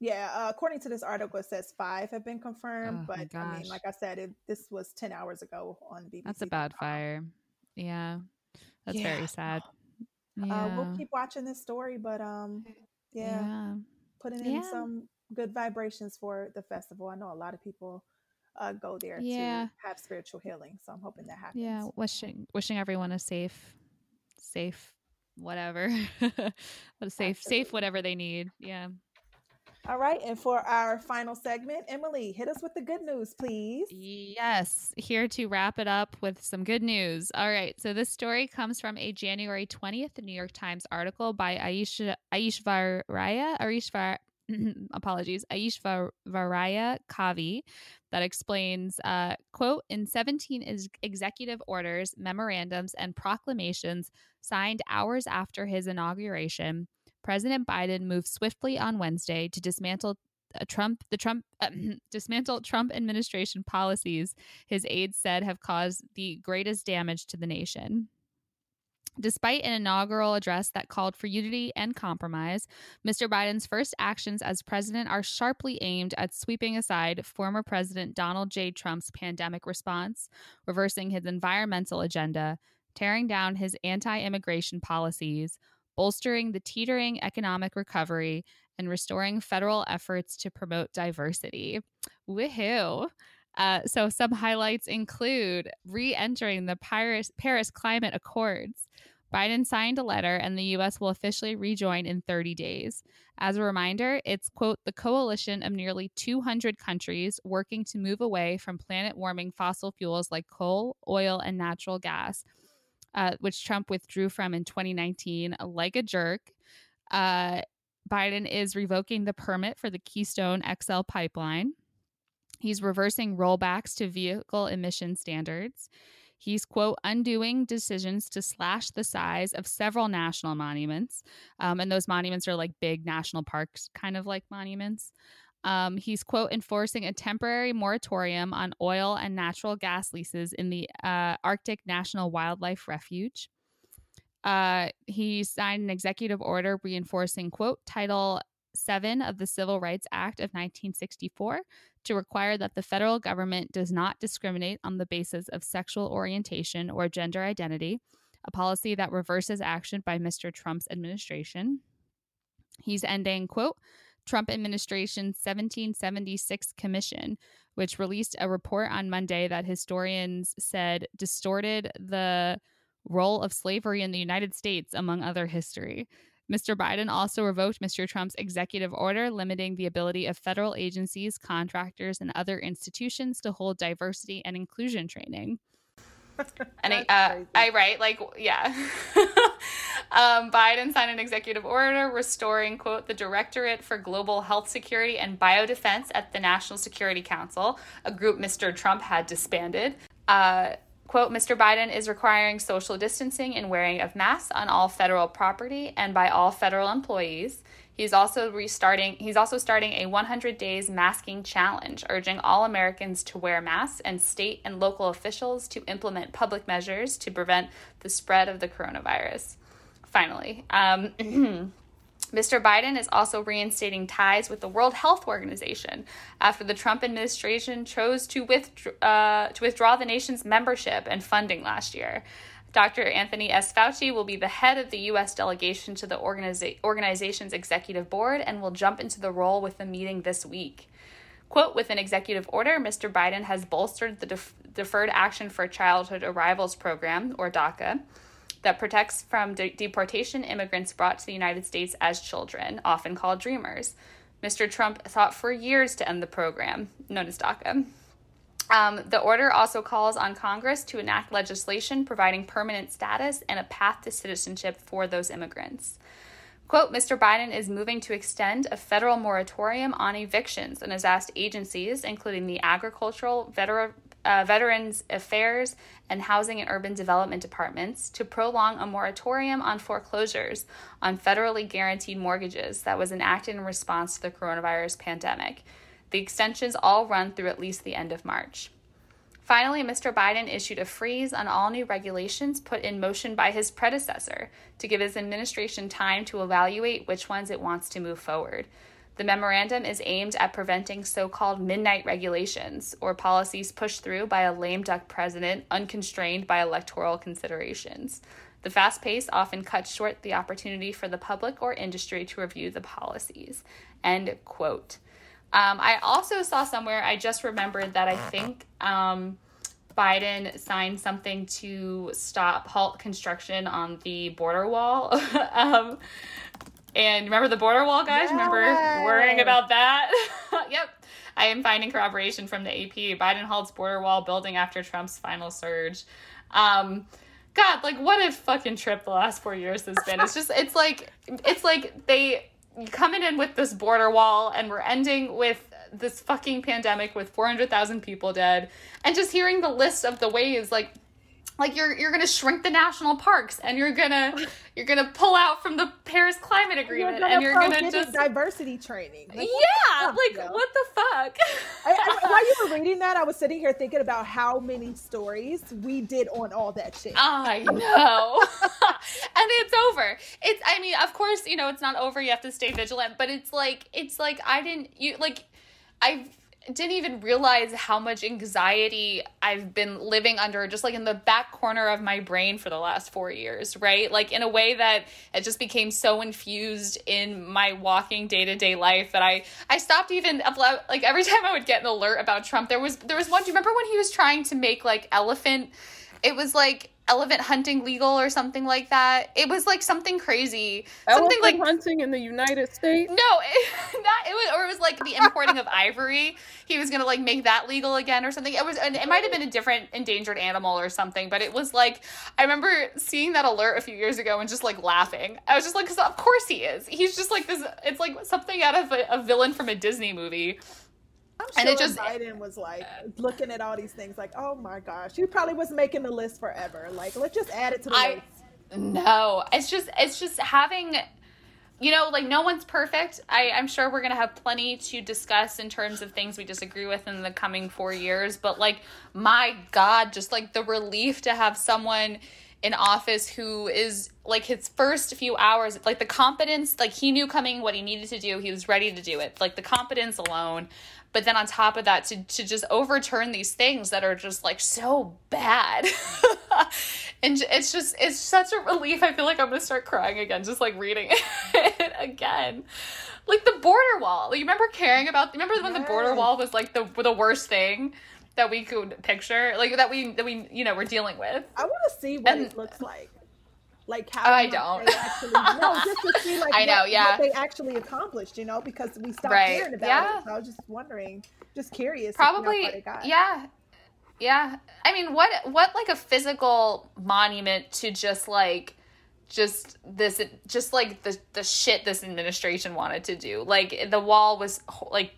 Yeah, uh, according to this article, it says five have been confirmed, oh, but I mean, like I said, it, this was ten hours ago on BBC.
That's a bad fire. Yeah, that's yeah. very sad.
Yeah. Uh, we'll keep watching this story, but um, yeah, yeah. putting in some good vibrations for the festival. I know a lot of people uh, go there yeah. to have spiritual healing. So I'm hoping that happens.
Yeah, wishing wishing everyone a safe, safe, whatever, a safe, Absolutely. safe whatever they need. Yeah.
All right. And for our final segment, Emily, hit us with the good news, please.
Yes. Here to wrap it up with some good news. All right. So this story comes from a January 20th New York Times article by Aisha Aishvaraya, Aishvar, apologies, Aishvarya Kavi that explains, uh, quote, in 17 is executive orders, memorandums, and proclamations signed hours after his inauguration – President Biden moved swiftly on Wednesday to dismantle uh, Trump the Trump uh, dismantle Trump administration policies his aides said have caused the greatest damage to the nation. Despite an inaugural address that called for unity and compromise, Mr. Biden's first actions as president are sharply aimed at sweeping aside former President Donald J. Trump's pandemic response, reversing his environmental agenda, tearing down his anti immigration policies, bolstering the teetering economic recovery, and restoring federal efforts to promote diversity. Woohoo! Uh, so, some highlights include re entering the Paris, Paris Climate Accords. Biden signed a letter, and the U.S. will officially rejoin in 30 days. As a reminder, it's, quote, the coalition of nearly 200 countries working to move away from planet warming fossil fuels like coal, oil, and natural gas uh, which Trump withdrew from in 2019, like a jerk. Uh, Biden is revoking the permit for the Keystone XL pipeline. He's reversing rollbacks to vehicle emission standards. He's, quote, undoing decisions to slash the size of several national monuments. Um, and those monuments are like big national parks, kind of like monuments. Um, he's, quote, enforcing a temporary moratorium on oil and natural gas leases in the uh, Arctic National Wildlife Refuge. Uh, he signed an executive order reinforcing, quote, Title 7 of the Civil Rights Act of 1964 to require that the federal government does not discriminate on the basis of sexual orientation or gender identity, a policy that reverses action by Mr. Trump's administration. He's ending, quote, Trump administration's 1776 commission, which released a report on Monday that historians said distorted the role of slavery in the United States, among other history. Mr. Biden also revoked Mr. Trump's executive order limiting the ability of federal agencies, contractors, and other institutions to hold diversity and inclusion training and I, uh, I write like yeah. um, Biden signed an executive order restoring quote the Directorate for Global Health Security and Biodefense at the National Security Council, a group Mr. Trump had disbanded. Uh, quote Mr. Biden is requiring social distancing and wearing of masks on all federal property and by all federal employees. He's also restarting he's also starting a 100 days masking challenge urging all Americans to wear masks and state and local officials to implement public measures to prevent the spread of the coronavirus. Finally, um, Mr. Biden is also reinstating ties with the World Health Organization after the Trump administration chose to, withdraw, uh, to withdraw the nation's membership and funding last year. Dr. Anthony S. Fauci will be the head of the U.S. delegation to the organiza- organization's executive board and will jump into the role with the meeting this week. Quote, with an executive order, Mr. Biden has bolstered the Def- Deferred Action for Childhood Arrivals program, or DACA, that protects from de- deportation immigrants brought to the United States as children, often called Dreamers. Mr. Trump sought for years to end the program, known as DACA. Um, the order also calls on Congress to enact legislation providing permanent status and a path to citizenship for those immigrants. Quote, Mr. Biden is moving to extend a federal moratorium on evictions and has asked agencies, including the Agricultural, Veter- uh, Veterans Affairs, and Housing and Urban Development Departments, to prolong a moratorium on foreclosures on federally guaranteed mortgages that was enacted in response to the coronavirus pandemic. The extensions all run through at least the end of March. Finally, Mr. Biden issued a freeze on all new regulations put in motion by his predecessor to give his administration time to evaluate which ones it wants to move forward. The memorandum is aimed at preventing so called midnight regulations, or policies pushed through by a lame duck president unconstrained by electoral considerations. The fast pace often cuts short the opportunity for the public or industry to review the policies. End quote. Um, I also saw somewhere, I just remembered that I think um, Biden signed something to stop halt construction on the border wall. um, and remember the border wall, guys? Yes. Remember worrying about that? yep. I am finding corroboration from the AP. Biden halts border wall building after Trump's final surge. Um, God, like what a fucking trip the last four years has been. It's just, it's like, it's like they coming in with this border wall, and we're ending with this fucking pandemic with 400,000 people dead, and just hearing the list of the ways, like, like you're you're gonna shrink the national parks and you're gonna you're gonna pull out from the Paris Climate Agreement
you're
and you're
gonna just diversity training.
Like, yeah, fuck, like yo? what the fuck?
I, I, while you were reading that, I was sitting here thinking about how many stories we did on all that shit.
I know, and it's over. It's I mean, of course, you know it's not over. You have to stay vigilant, but it's like it's like I didn't you like I didn't even realize how much anxiety I've been living under just like in the back corner of my brain for the last 4 years, right? Like in a way that it just became so infused in my walking day-to-day life that I I stopped even like every time I would get an alert about Trump there was there was one do you remember when he was trying to make like elephant it was like elephant hunting legal or something like that. It was like something crazy.
Elephant
something like
hunting in the United States.
No, it, not it was or it was like the importing of ivory. He was gonna like make that legal again or something. It was it might have been a different endangered animal or something, but it was like I remember seeing that alert a few years ago and just like laughing. I was just like, of course he is. He's just like this. It's like something out of a, a villain from a Disney movie.
I'm sure and it just Biden was like looking at all these things, like, oh my gosh, he probably was making the list forever. Like, let's just add it to the I, list.
No, it's just it's just having you know, like no one's perfect. I, I'm sure we're gonna have plenty to discuss in terms of things we disagree with in the coming four years. But like, my God, just like the relief to have someone in office who is like his first few hours, like the competence, like he knew coming what he needed to do. He was ready to do it. Like the competence alone but then on top of that to to just overturn these things that are just like so bad and it's just it's such a relief i feel like i'm gonna start crying again just like reading it again like the border wall you remember caring about remember when yes. the border wall was like the the worst thing that we could picture like that we that we you know we're dealing with
i want to see what and, it looks like like how
I don't.
Actually, no, just to see like
I know,
what,
yeah.
what they actually accomplished, you know, because we stopped right. hearing about yeah. it. So I was just wondering, just curious.
Probably, yeah, yeah. I mean, what what like a physical monument to just like just this just like the the shit this administration wanted to do. Like the wall was like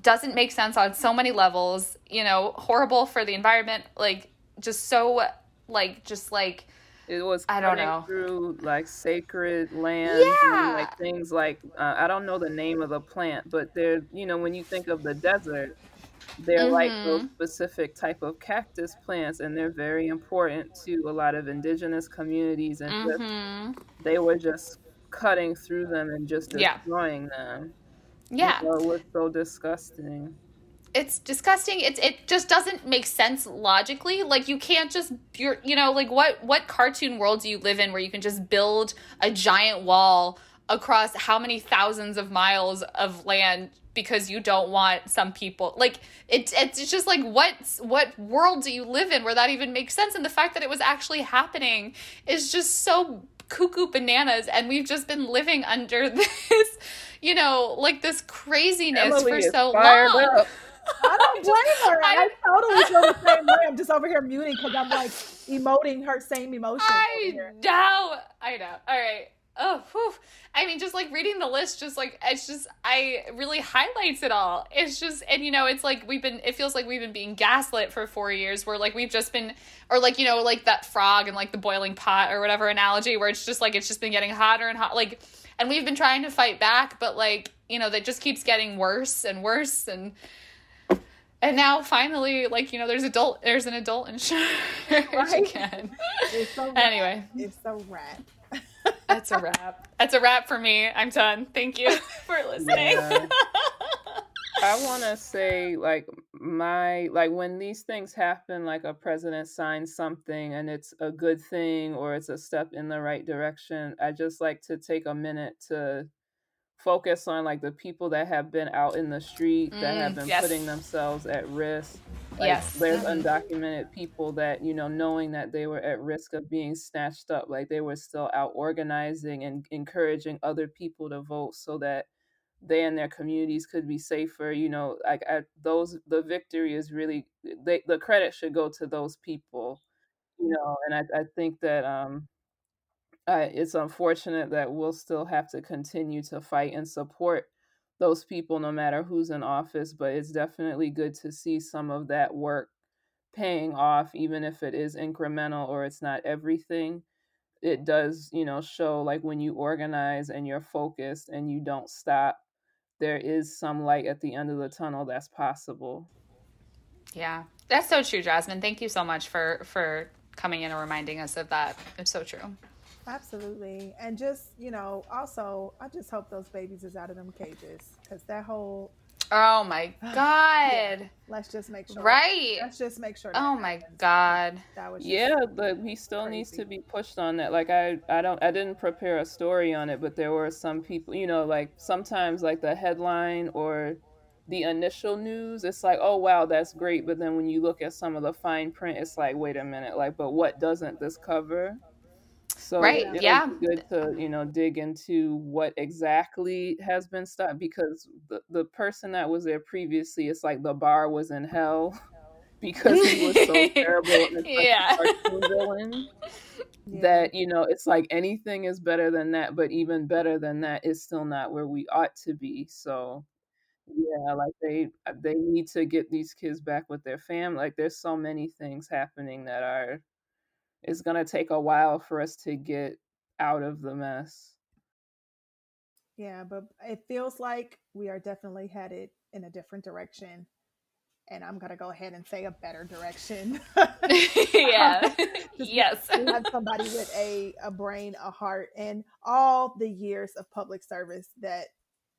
doesn't make sense on so many levels, you know, horrible for the environment, like just so like just like
it was
I don't know
through like sacred land, yeah. and, like things like uh, I don't know the name of the plant, but they're you know when you think of the desert, they're mm-hmm. like those mm-hmm. specific type of cactus plants, and they're very important to a lot of indigenous communities, and mm-hmm. just, they were just cutting through them and just destroying yeah. them.
Yeah,
it was so disgusting?
It's disgusting. It's it just doesn't make sense logically. Like you can't just you're you know like what what cartoon world do you live in where you can just build a giant wall across how many thousands of miles of land because you don't want some people like it, it's just like what what world do you live in where that even makes sense? And the fact that it was actually happening is just so cuckoo bananas. And we've just been living under this you know like this craziness
Emily
for so
long up.
I don't blame her. I, I totally feel the same way. I'm just over here muting because I'm like emoting her same emotion.
I know. I know. All right. Oh, whew. I mean, just like reading the list, just like it's just, I really highlights it all. It's just, and you know, it's like we've been, it feels like we've been being gaslit for four years, where like we've just been, or like, you know, like that frog and like the boiling pot or whatever analogy, where it's just like it's just been getting hotter and hot. Like, and we've been trying to fight back, but like, you know, that just keeps getting worse and worse. And, and now finally like you know there's adult there's an adult insurance right? again it's anyway
it's a wrap
that's a wrap. That's a wrap for me. I'm done. Thank you for listening. Yeah.
i want to say like my like when these things happen like a president signs something and it's a good thing or it's a step in the right direction i just like to take a minute to focus on like the people that have been out in the street that have
Mm,
been
yes.
putting themselves at risk. Like,
Yes.
there's
Mhm.
undocumented people that you know, knowing that they were at risk of being snatched up, like they were still out organizing and encouraging other people to vote so that they and their communities could be safer. You know, like I, those, the victory is really they, the credit should go to those people. You know, and I, I think that um, uh, it's unfortunate that we'll still have to continue to fight and support those people no matter who's in office but it's definitely good to see some of that work paying off even if it is incremental or it's not everything it does you know show like when you organize and you're focused and you don't stop there is some light at the end of the tunnel that's possible
Yeah, that's so true, Jasmine. Thank you so much for for coming in and reminding us of that. It's so true.
Absolutely. And just, you know, also, I just hope those babies is out of them cages because that whole,
Oh my god!
let's just make sure.
Right?
Let's just make sure.
Oh my
happens.
god!
That was
Yeah, but he still needs to be pushed on that. Like I, I don't, I didn't prepare a story on it, but there were some people, you know, like sometimes like the headline or the initial news, it's like, oh wow, that's great. But then when you look at some of the fine print, it's like, wait a minute, like, but what doesn't this cover? So
Right,
it'll
yeah.
good to you know dig into what exactly has been stopped because the the person that was there previously, it's like the bar was in hell because he was so terrible and
Yeah.
villain
Yeah.
that you know it's like anything is better than that but even better than that is still not where we ought to be so yeah like they they need to get these kids back with their family like there's so many things happening that are it's going to take a while for us to get out of the mess
Yeah, but it feels like we are definitely headed in a different direction. And I'm going to go ahead and say a better direction.
yeah. Yes.
we have somebody with a, a brain, a heart, and all the years of public service that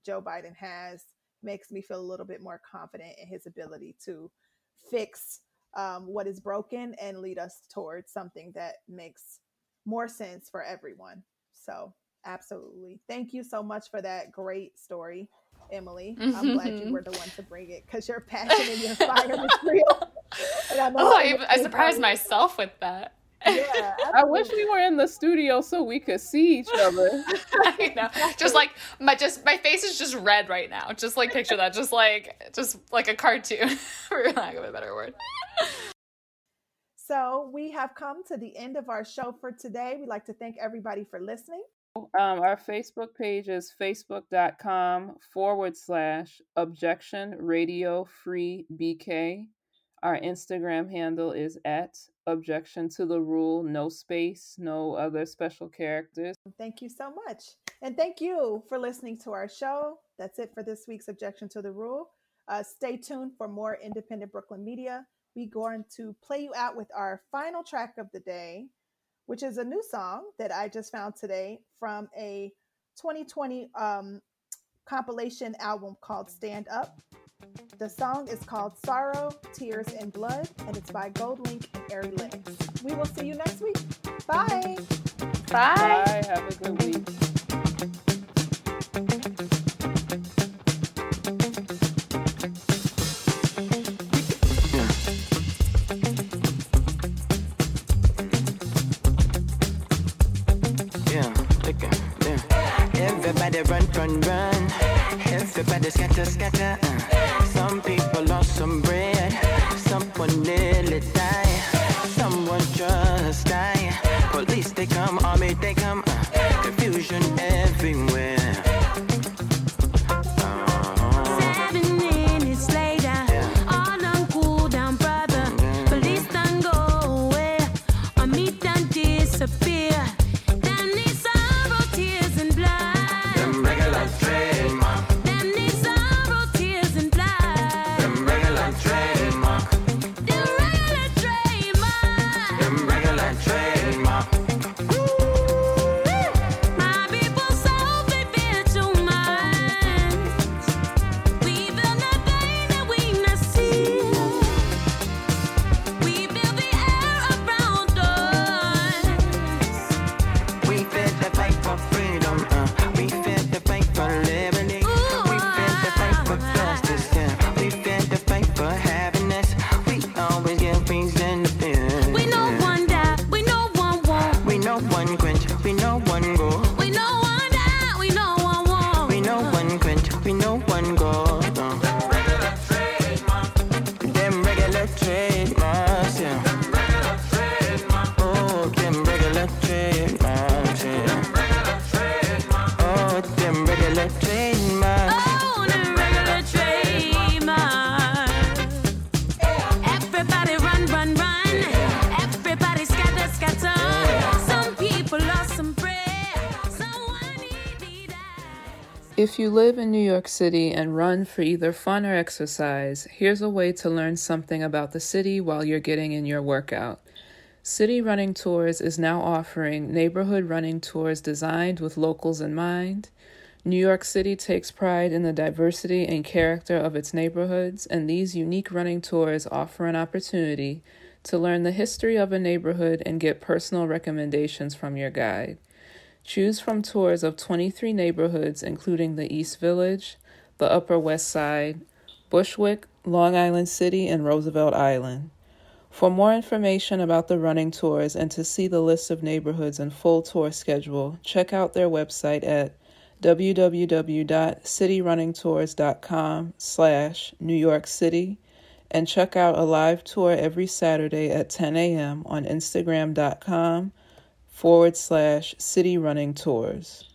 Joe Biden has makes me feel a little bit more confident in his ability to fix um, what is broken and lead us towards something that makes more sense for everyone. So, absolutely. Thank you so much for that great story, Emily. I'm glad you were the one to bring it because your passion and your fire is real. And I know
Oh, I, I surprised myself with that.
Yeah,
i wish we were in the studio so we could see each other
I know. Just like my just my face is just red right now. Just like picture that. Just like just like a cartoon, for lack of a better word.
So we have come to the end of our show for today. We'd like to thank everybody for listening.
Um, our Facebook page is facebook.com forward slash objection radio free BK. Our Instagram handle is at objection to the rule, no space, no other special characters.
Thank you so much. And thank you for listening to our show. That's it for this week's Objection to the Rule. Uh, stay tuned for more independent Brooklyn media. We're going to play you out with our final track of the day, which is a new song that I just found today from a 2020 um, compilation album called Stand Up. The song is called Sorrow, Tears, and Blood, and it's by Goldlink and Ari Lennox. We will see you next week. Bye.
Bye.
Bye. Have a good week.
Yeah, okay, yeah. Everybody run, run, run. Everybody scatter, scatter. Uh. Some people lost some bread. Someone nearly died. Someone just died. Police they come, army they come.
Live in New York City and run for either fun or exercise, here's a way to learn something about the city while you're getting in your workout. City Running Tours is now offering neighborhood running tours designed with locals in mind. New York City takes pride in the diversity and character of its neighborhoods, and these unique running tours offer an opportunity to learn the history of a neighborhood and get personal recommendations from your guide. Choose from tours of 23 neighborhoods, including the East Village, the Upper West Side, Bushwick, Long Island City, and Roosevelt Island. For more information about the running tours and to see the list of neighborhoods and full tour schedule, check out their website at www.cityrunningtours.com slash New York City and check out a live tour every Saturday at 10 a.m. on Instagram.com forward slash city running tours.